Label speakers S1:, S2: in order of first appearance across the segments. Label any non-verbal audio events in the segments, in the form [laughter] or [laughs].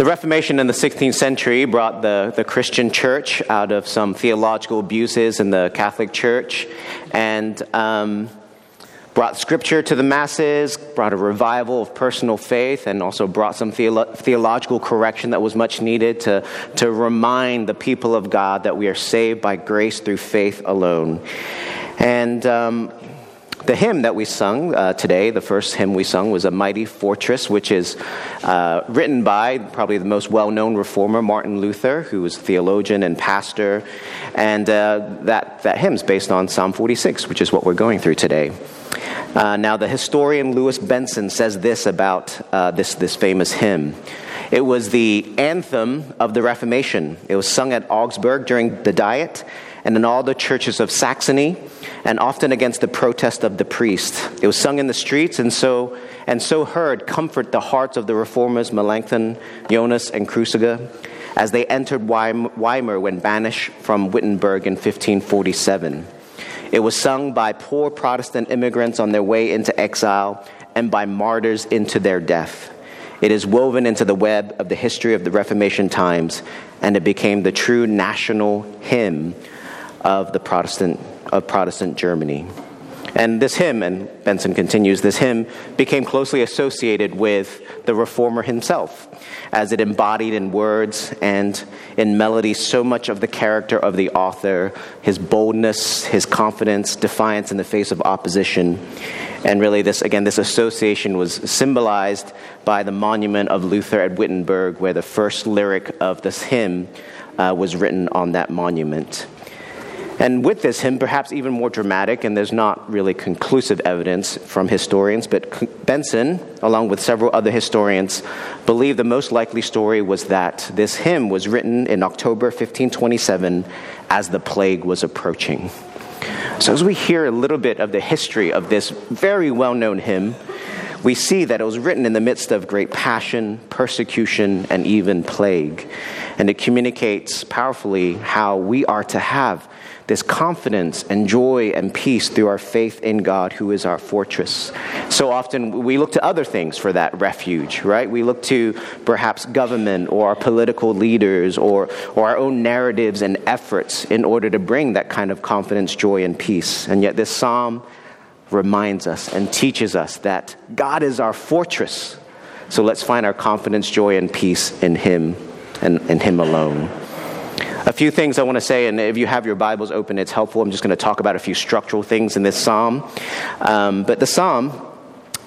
S1: The Reformation in the 16th century brought the, the Christian church out of some theological abuses in the Catholic Church and um, brought scripture to the masses, brought a revival of personal faith, and also brought some theolo- theological correction that was much needed to, to remind the people of God that we are saved by grace through faith alone. And um, the hymn that we sung uh, today, the first hymn we sung, was A Mighty Fortress, which is uh, written by probably the most well known reformer, Martin Luther, who was theologian and pastor. And uh, that, that hymn is based on Psalm 46, which is what we're going through today. Uh, now, the historian Louis Benson says this about uh, this, this famous hymn. It was the anthem of the Reformation. It was sung at Augsburg during the Diet and in all the churches of Saxony and often against the protest of the priest. It was sung in the streets and so, and so heard comfort the hearts of the reformers Melanchthon, Jonas, and Cruciger as they entered Weimar when banished from Wittenberg in 1547. It was sung by poor Protestant immigrants on their way into exile and by martyrs into their death. It is woven into the web of the history of the Reformation times, and it became the true national hymn of the Protestant of Protestant Germany. And this hymn, and Benson continues, this hymn became closely associated with the reformer himself, as it embodied in words and in melody so much of the character of the author, his boldness, his confidence, defiance in the face of opposition. And really, this again, this association was symbolized by the monument of Luther at Wittenberg, where the first lyric of this hymn uh, was written on that monument. And with this hymn, perhaps even more dramatic, and there's not really conclusive evidence from historians, but Benson, along with several other historians, believe the most likely story was that this hymn was written in October 1527 as the plague was approaching. So, as we hear a little bit of the history of this very well known hymn, we see that it was written in the midst of great passion, persecution, and even plague. And it communicates powerfully how we are to have this confidence and joy and peace through our faith in God, who is our fortress. So often we look to other things for that refuge, right? We look to perhaps government or our political leaders or, or our own narratives and efforts in order to bring that kind of confidence, joy, and peace. And yet, this psalm reminds us and teaches us that God is our fortress. So let's find our confidence, joy, and peace in Him and in Him alone. A few things I want to say, and if you have your Bibles open, it's helpful. I'm just going to talk about a few structural things in this psalm. Um, but the psalm,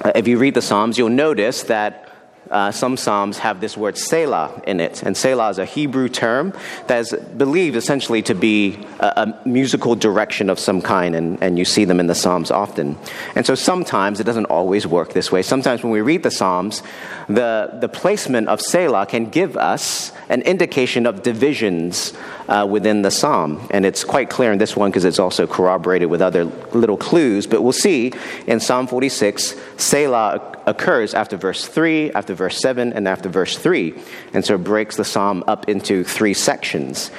S1: uh, if you read the Psalms, you'll notice that uh, some Psalms have this word Selah in it. And Selah is a Hebrew term that is believed essentially to be a, a, musical direction of some kind, and, and you see them in the Psalms often. And so sometimes it doesn't always work this way. Sometimes when we read the Psalms, the, the placement of Selah can give us an indication of divisions uh, within the psalm. And it's quite clear in this one because it's also corroborated with other little clues. But we'll see in Psalm 46, Selah occurs after verse 3, after verse 7, and after verse 3. And so it breaks the psalm up into three sections.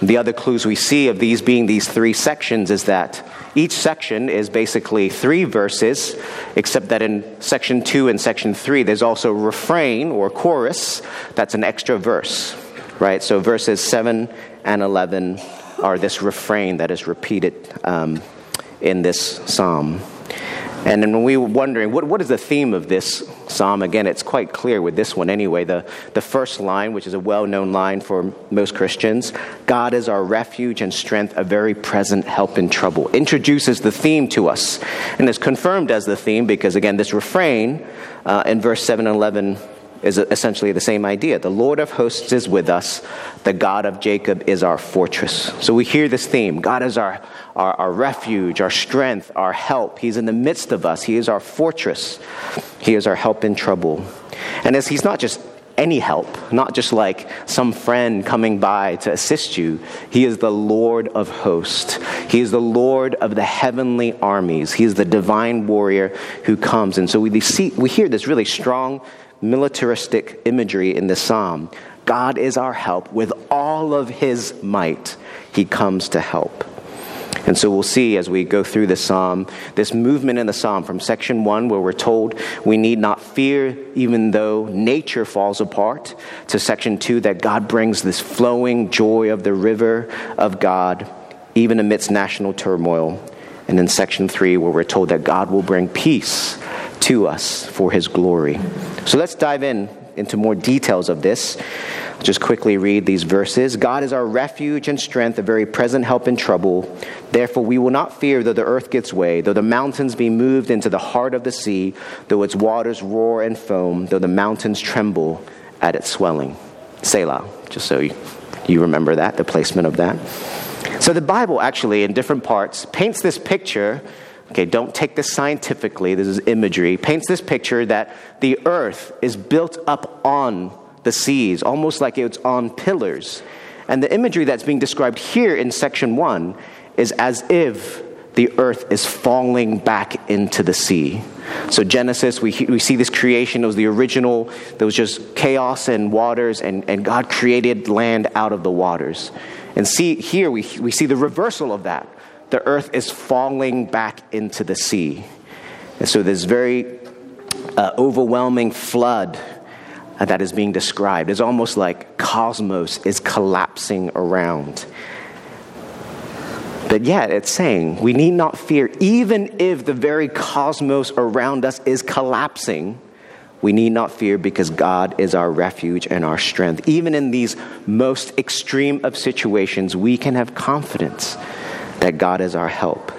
S1: The other clues we see of these being these three sections is that each section is basically three verses, except that in section two and section three, there's also refrain or chorus that's an extra verse, right? So verses seven and 11 are this refrain that is repeated um, in this psalm. And then when we were wondering, what, what is the theme of this psalm? Again, it's quite clear with this one anyway. The, the first line, which is a well known line for most Christians God is our refuge and strength, a very present help in trouble, introduces the theme to us. And is confirmed as the theme because, again, this refrain uh, in verse 7 and 11 is essentially the same idea. The Lord of hosts is with us, the God of Jacob is our fortress. So we hear this theme God is our, our, our, refuge, our strength, our help. He's in the midst of us, He is our fortress, He is our help in trouble. And as He's not just any help, not just like some friend coming by to assist you. He is the Lord of hosts. He is the Lord of the heavenly armies. He is the divine warrior who comes. And so we see we hear this really strong militaristic imagery in this psalm. God is our help. With all of his might, he comes to help. And so we'll see as we go through the psalm, this movement in the psalm from section one, where we're told we need not fear even though nature falls apart, to section two, that God brings this flowing joy of the river of God, even amidst national turmoil. And in section three, where we're told that God will bring peace to us for his glory. So let's dive in into more details of this. I'll just quickly read these verses. God is our refuge and strength, a very present help in trouble. Therefore, we will not fear though the earth gives way, though the mountains be moved into the heart of the sea, though its waters roar and foam, though the mountains tremble at its swelling. Selah, just so you, you remember that, the placement of that. So the Bible actually, in different parts, paints this picture Okay, don't take this scientifically, this is imagery. Paints this picture that the earth is built up on the seas, almost like it's on pillars. And the imagery that's being described here in section one is as if the earth is falling back into the sea. So, Genesis, we, we see this creation. It was the original, there was just chaos and waters, and, and God created land out of the waters. And see, here we, we see the reversal of that the earth is falling back into the sea. And so, this very uh, overwhelming flood uh, that is being described is almost like cosmos is collapsing around. But yet, it's saying we need not fear, even if the very cosmos around us is collapsing. We need not fear because God is our refuge and our strength. Even in these most extreme of situations, we can have confidence that God is our help.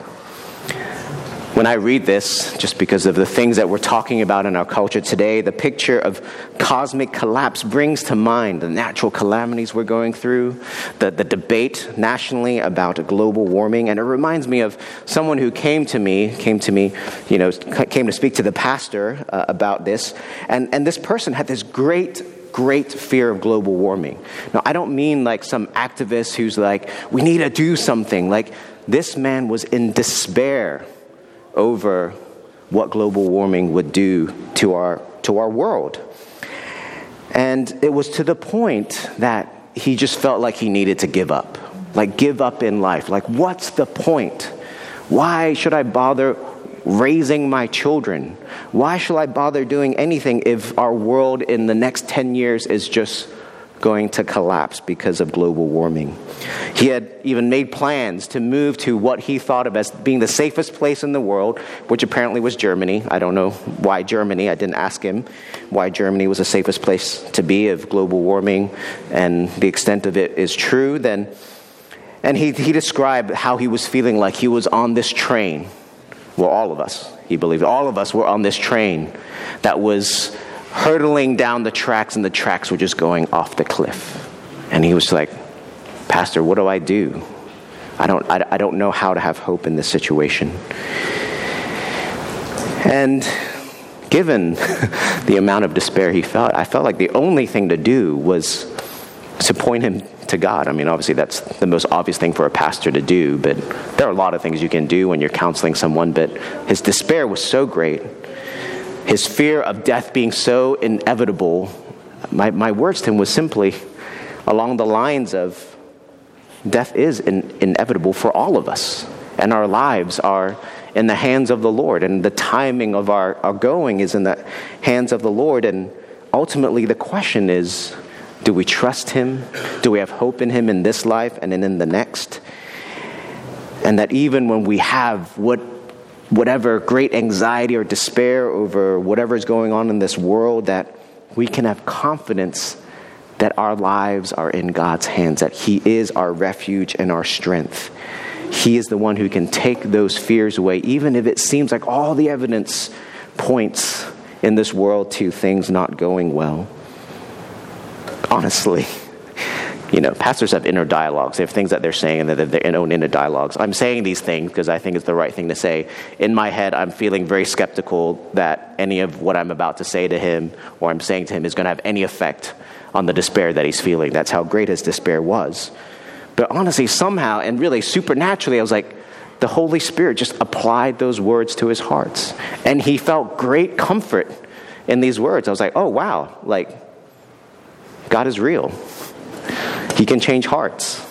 S1: When I read this, just because of the things that we're talking about in our culture today, the picture of cosmic collapse brings to mind the natural calamities we're going through, the, the debate nationally about global warming. And it reminds me of someone who came to me, came to me, you know, came to speak to the pastor uh, about this. And, and this person had this great great fear of global warming. Now, I don't mean like some activist who's like, we need to do something. Like, this man was in despair over what global warming would do to our, to our world. And it was to the point that he just felt like he needed to give up. Like, give up in life. Like, what's the point? Why should I bother raising my children? Why should I bother doing anything if our world in the next 10 years is just going to collapse because of global warming. He had even made plans to move to what he thought of as being the safest place in the world, which apparently was Germany. I don't know why Germany. I didn't ask him why Germany was the safest place to be if global warming and the extent of it is true. Then, and he, he described how he was feeling like he was on this train. Well, all of us, he believed, all of us were on this train that was hurtling down the tracks, and the tracks were just going off the cliff. And he was like, Pastor, what do I do? I don't, I, I don't know how to have hope in this situation. And given [laughs] the amount of despair he felt, I felt like the only thing to do was to point him to God. I mean, obviously, that's the most obvious thing for a pastor to do, but there are a lot of things you can do when you're counseling someone. But his despair was so great his fear of death being so inevitable, my, my words to him was simply along the lines of death is in, inevitable for all of us, and our lives are in the hands of the Lord, and the timing of our, our going is in the hands of the Lord. And ultimately, the question is do we trust Him? Do we have hope in Him in this life and in the next? And that even when we have what whatever great anxiety or despair over whatever is going on in this world, that we can have confidence that our lives are in God's hands, that He is our refuge and our strength. He is the one who can take those fears away, even if it seems like all the evidence points in this world to things not going well. Honestly you know, pastors have inner dialogues. They have things that they're saying and they're their own inner dialogues. I'm saying these things because I think it's the right thing to say. In my head, I'm feeling very skeptical that any of what I'm about to say to him or I'm saying to him is going to have any effect on the despair that he's feeling. That's how great his despair was. But honestly, somehow and really supernaturally, I was like, the Holy Spirit just applied those words to his hearts. And he felt great comfort in these words. I was like, oh, wow, like, God is real. He can change hearts.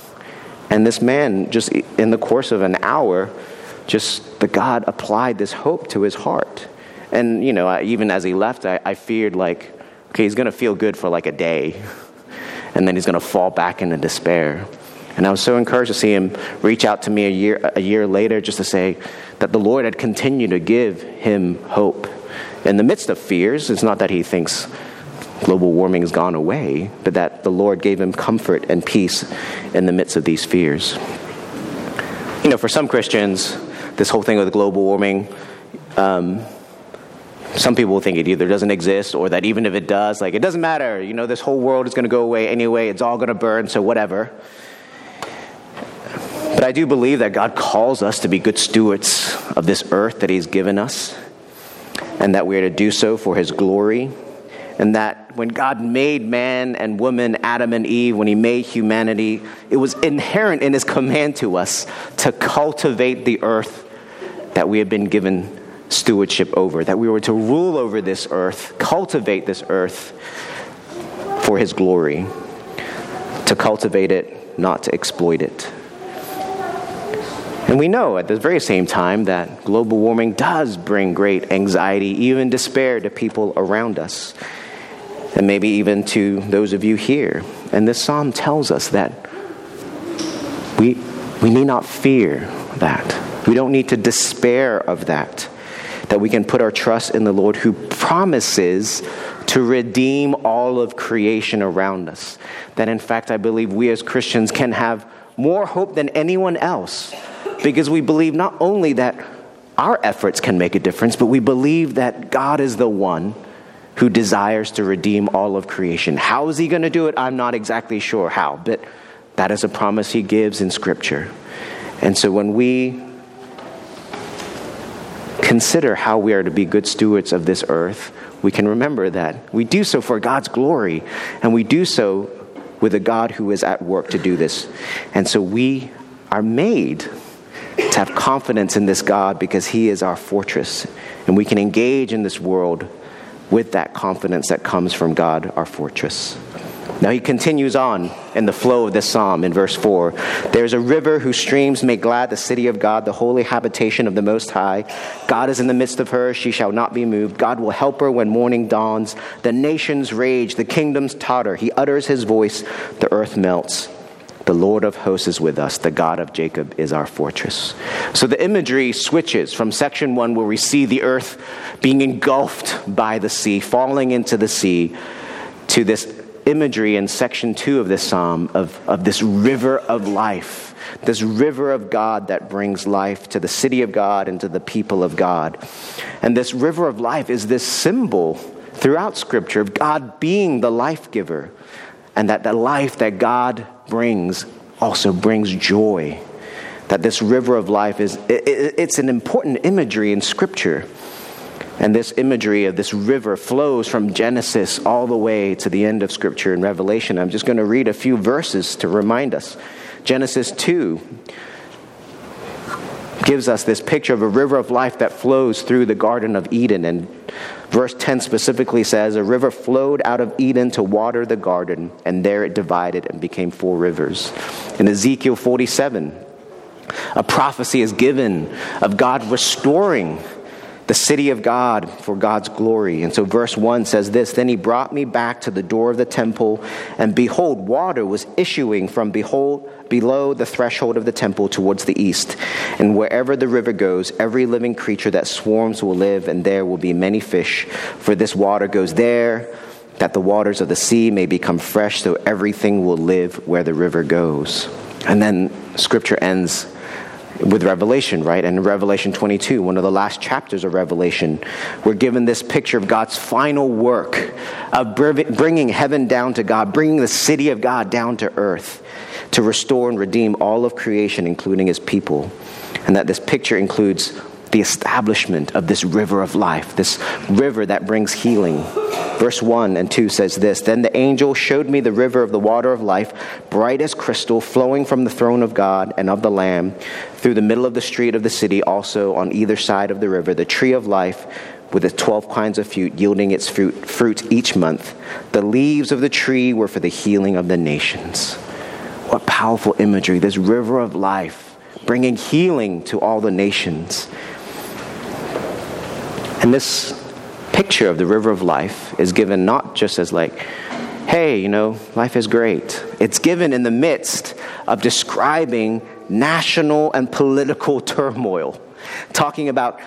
S1: And this man, just in the course of an hour, just the God applied this hope to his heart. And, you know, I, even as he left, I, I feared, like, okay, he's going to feel good for like a day, [laughs] and then he's going to fall back into despair. And I was so encouraged to see him reach out to me a year, a year later just to say that the Lord had continued to give him hope. In the midst of fears, it's not that he thinks global warming has gone away, but that the Lord gave him comfort and peace in the midst of these fears. You know, for some Christians, this whole thing with global warming, um, some people think it either doesn't exist or that even if it does, like, it doesn't matter. You know, this whole world is going to go away anyway. It's all going to burn, so whatever. But I do believe that God calls us to be good stewards of this earth that He's given us, and that we are to do so for His glory. And that when God made man and woman, Adam and Eve, when He made humanity, it was inherent in His command to us to cultivate the earth that we had been given stewardship over, that we were to rule over this earth, cultivate this earth for His glory, to cultivate it, not to exploit it. And we know at the very same time that global warming does bring great anxiety, even despair to people around us, and maybe even to those of you here. And this psalm tells us that we, we need not fear that. We don't need to despair of that that we can put our trust in the Lord who promises to redeem all of creation around us. That in fact, I believe we as Christians can have more hope than anyone else because we believe not only that our efforts can make a difference, but we believe that God is the one who desires to redeem all of creation. How is he going to do it? I'm not exactly sure how, but that is a promise he gives in Scripture. And so when we consider how we are to be good stewards of this earth, we can remember that we do so for God's glory, and we do so with a God who is at work to do this. And so we are made to have confidence in this God because He is our fortress, and we can engage in this world with that confidence that comes from God, our fortress. Now he continues on in the flow of this psalm in verse 4. There's a river whose streams make glad the city of God, the holy habitation of the Most High. God is in the midst of her, she shall not be moved. God will help her when morning dawns. The nations rage, the kingdoms totter. He utters his voice, the earth melts. The Lord of hosts is with us. The God of Jacob is our fortress. So the imagery switches from section one, where we see the earth being engulfed by the sea, falling into the sea, to this imagery in section two of this psalm of, of this river of life, this river of God that brings life to the city of God and to the people of God. And this river of life is this symbol throughout Scripture of God being the life giver, and that the life that God brings also brings joy. That this river of life is, it, it, it's an important imagery in Scripture. And this imagery of this river flows from Genesis all the way to the end of Scripture in Revelation. I'm just going to read a few verses to remind us. Genesis 2 gives us this picture of a river of life that flows through the Garden of Eden. And verse 10 specifically says, A river flowed out of Eden to water the garden, and there it divided and became four rivers. In Ezekiel 47, a prophecy is given of God restoring the city of God for God's glory. And so verse 1 says this Then he brought me back to the door of the temple, and behold, water was issuing from behold, below the threshold of the temple towards the east. And wherever the river goes, every living creature that swarms will live, and there will be many fish. For this water goes there, that the waters of the sea may become fresh, so everything will live where the river goes. And then scripture ends with Revelation, right? And Revelation 22, one of the last chapters of Revelation, we're given this picture of God's final work of bringing heaven down to God, bringing the city of God down to earth to restore and redeem all of creation, including his people. And that this picture includes the establishment of this river of life, this river that brings healing. Verse 1 and 2 says this Then the angel showed me the river of the water of life, bright as crystal, flowing from the throne of God and of the Lamb through the middle of the street of the city, also on either side of the river, the tree of life with its 12 kinds of fruit, yielding its fruit, fruit each month. The leaves of the tree were for the healing of the nations. What powerful imagery, this river of life, bringing healing to all the nations. And this picture of the river of life is given not just as like, hey, you know, life is great. It's given in the midst of describing national and political turmoil, talking about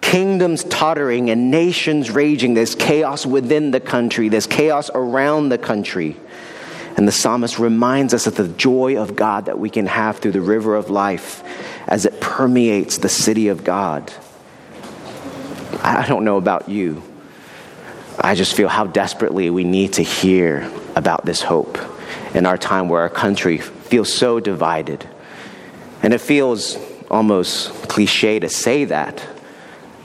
S1: kingdoms tottering and nations raging. There's chaos within the country, there's chaos around the country. And the psalmist reminds us of the joy of God that we can have through the river of life as it permeates the city of God. I don't know about you. I just feel how desperately we need to hear about this hope in our time where our country feels so divided. And it feels almost cliche to say that,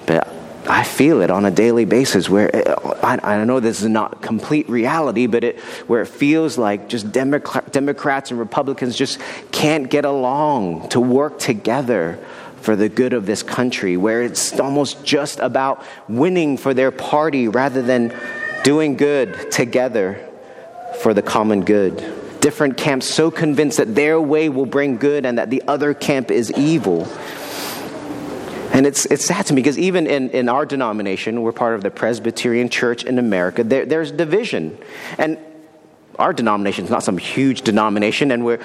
S1: but I feel it on a daily basis where it, I, I, know this is not complete reality, but it, where it feels like just Democrats and Republicans just can't get along to work together for the good of this country, where it's almost just about winning for their party rather than doing good together for the common good. Different camps so convinced that their way will bring good and that the other camp is evil. And it's, it's sad to me because even in, in our denomination, we're part of the Presbyterian Church in America, there, there's division. And our denomination is not some huge denomination, and we're,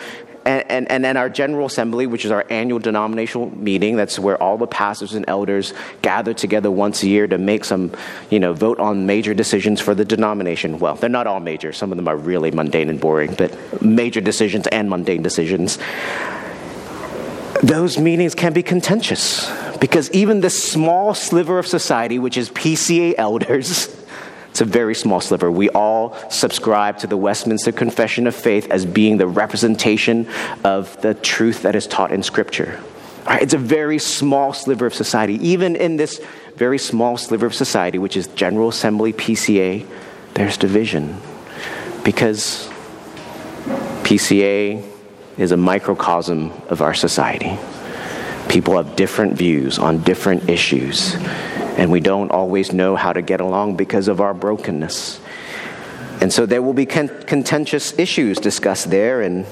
S1: and, and, and our General Assembly, which is our annual denominational meeting, that's where all the pastors and elders gather together once a year to make some, you know, vote on major decisions for the denomination. Well, they're not all major, some of them are really mundane and boring, but major decisions and mundane decisions. Those meetings can be contentious because even this small sliver of society, which is PCA elders, [laughs] It's a very small sliver. We all subscribe to the Westminster Confession of Faith as being the representation of the truth that is taught in Scripture. It's a very small sliver of society. Even in this very small sliver of society, which is General Assembly, PCA, there's division. Because PCA is a microcosm of our society. People have different views on different issues and we don't always know how to get along because of our brokenness. And so there will be contentious issues discussed there, and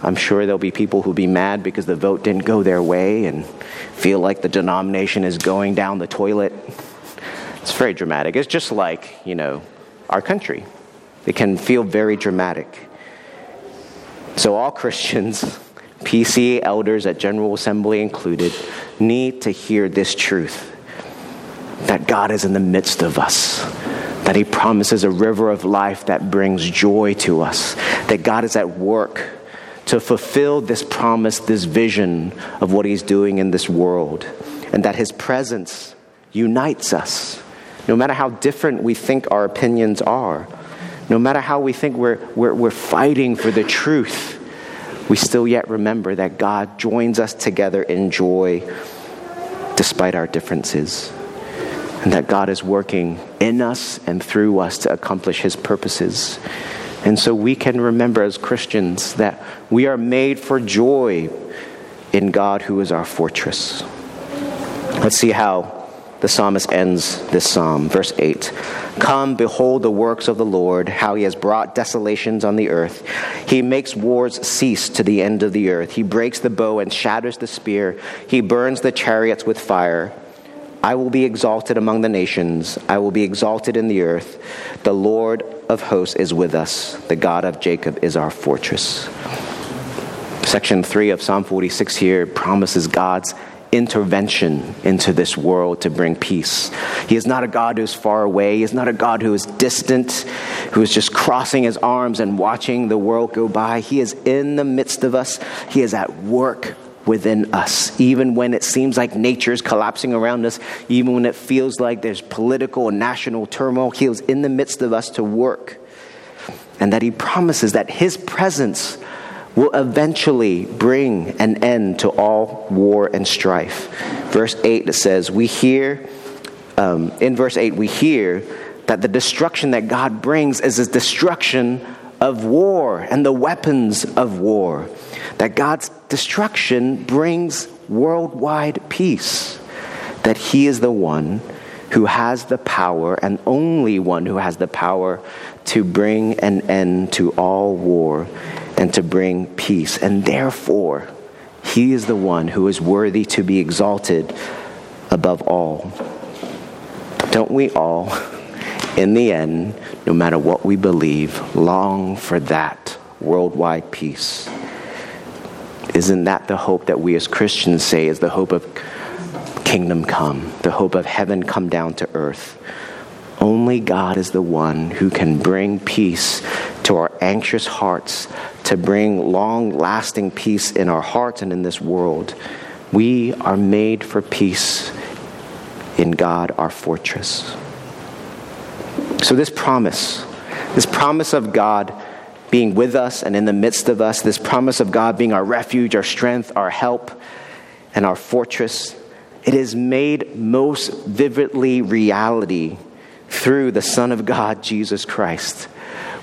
S1: I'm sure there'll be people who'll be mad because the vote didn't go their way and feel like the denomination is going down the toilet. It's very dramatic. It's just like, you know, our country. It can feel very dramatic. So, all Christians, PCA elders at General Assembly included, need to hear this truth that God is in the midst of us, that He promises a river of life that brings joy to us, that God is at work to fulfill this promise, this vision of what He's doing in this world, and that His presence unites us. No matter how different we think our opinions are, no matter how we think we're, we're, we're fighting for the truth, we still yet remember that God joins us together in joy despite our differences and that God is working in us and through us to accomplish his purposes. And so we can remember as Christians that we are made for joy in God who is our fortress. Let's see how the psalmist ends this psalm. Verse 8 Come, behold the works of the Lord, how he has brought desolations on the earth. He makes wars cease to the end of the earth. He breaks the bow and shatters the spear. He burns the chariots with fire. I will be exalted among the nations. I will be exalted in the earth. The Lord of hosts is with us. The God of Jacob is our fortress. Section 3 of Psalm 46 here promises God's intervention into this world to bring peace. He is not a God who's far away. He is not a God who is distant, who is just crossing his arms and watching the world go by. He is in the midst of us. He is at work within us, even when it seems like nature is collapsing around us, even when it feels like there's political and national turmoil. He is in the midst of us to work. And that He promises that His presence will eventually bring an end to all war and strife. Verse 8 it says, We hear, um, in verse 8, we hear that the destruction that God brings is a destruction of war and the weapons of war. That God's destruction brings worldwide peace. That He is the one who has the power and only one who has the power to bring an end to all war and to bring peace. And therefore, he is the one who is worthy to be exalted above all. Don't we all, [laughs] in the end, no matter what we believe, long for that worldwide peace? Isn't that the hope that we as Christians say is the hope of kingdom come, the hope of heaven come down to earth? Only God is the one who can bring peace to our anxious hearts, to bring long lasting peace in our hearts and in this world. We are made for peace in God, our fortress. So, this promise, this promise of God being with us and in the midst of us, this promise of God being our refuge, our strength, our help, and our fortress, it is made most vividly reality through the Son of God, Jesus Christ.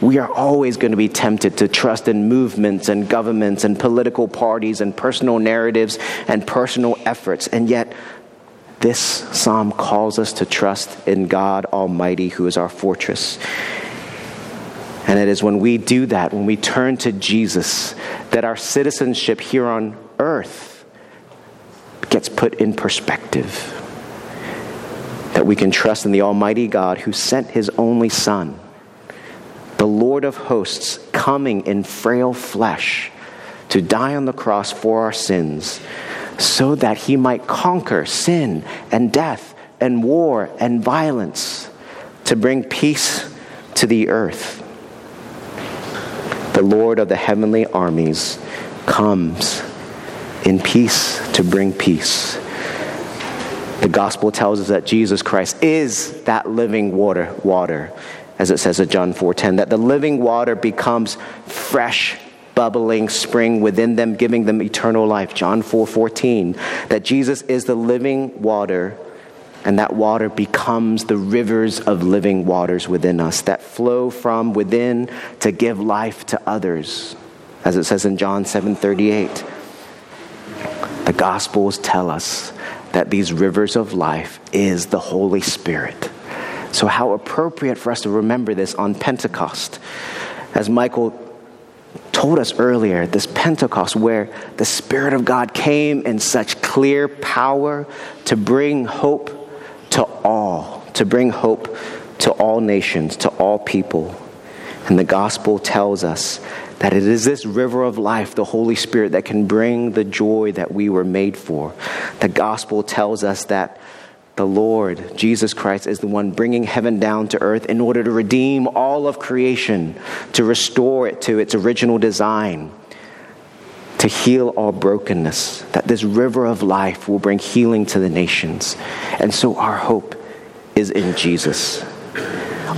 S1: We are always going to be tempted to trust in movements and governments and political parties and personal narratives and personal efforts. And yet, this psalm calls us to trust in God Almighty, who is our fortress. And it is when we do that, when we turn to Jesus, that our citizenship here on earth gets put in perspective that we can trust in the Almighty God who sent his only Son, the Lord of hosts, coming in frail flesh to die on the cross for our sins, so that he might conquer sin and death and war and violence, to bring peace to the earth. The Lord of the heavenly armies comes in peace to bring peace. The gospel tells us that Jesus Christ is that living water, water, as it says in John 4:10, that the living water becomes fresh bubbling spring within them giving them eternal life john 4:14 that jesus is the living water and that water becomes the rivers of living waters within us that flow from within to give life to others as it says in john 7:38 the gospels tell us that these rivers of life is the Holy Spirit. So, how appropriate for us to remember this on Pentecost. As Michael told us earlier, this Pentecost, where the Spirit of God came in such clear power to bring hope to all, to bring hope to all nations, to all people. And the gospel tells us that it is this river of life, the Holy Spirit, that can bring the joy that we were made for. The gospel tells us that the Lord, Jesus Christ, is the one bringing heaven down to earth in order to redeem all of creation, to restore it to its original design, to heal all brokenness. That this river of life will bring healing to the nations. And so our hope is in Jesus.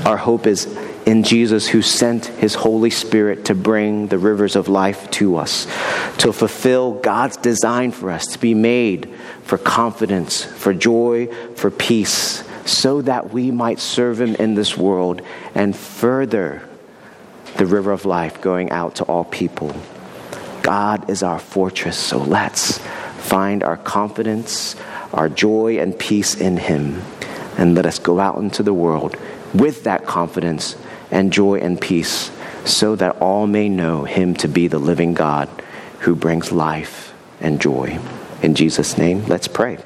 S1: Our hope is in Jesus who sent his Holy Spirit to bring the rivers of life to us, to fulfill God's design for us, to be made for confidence, for joy, for peace, so that we might serve him in this world and further the river of life going out to all people. God is our fortress, so let's find our confidence, our joy, and peace in him, and let us go out into the world with that confidence and joy and peace, so that all may know him to be the living God who brings life and joy. In Jesus' name, let's pray.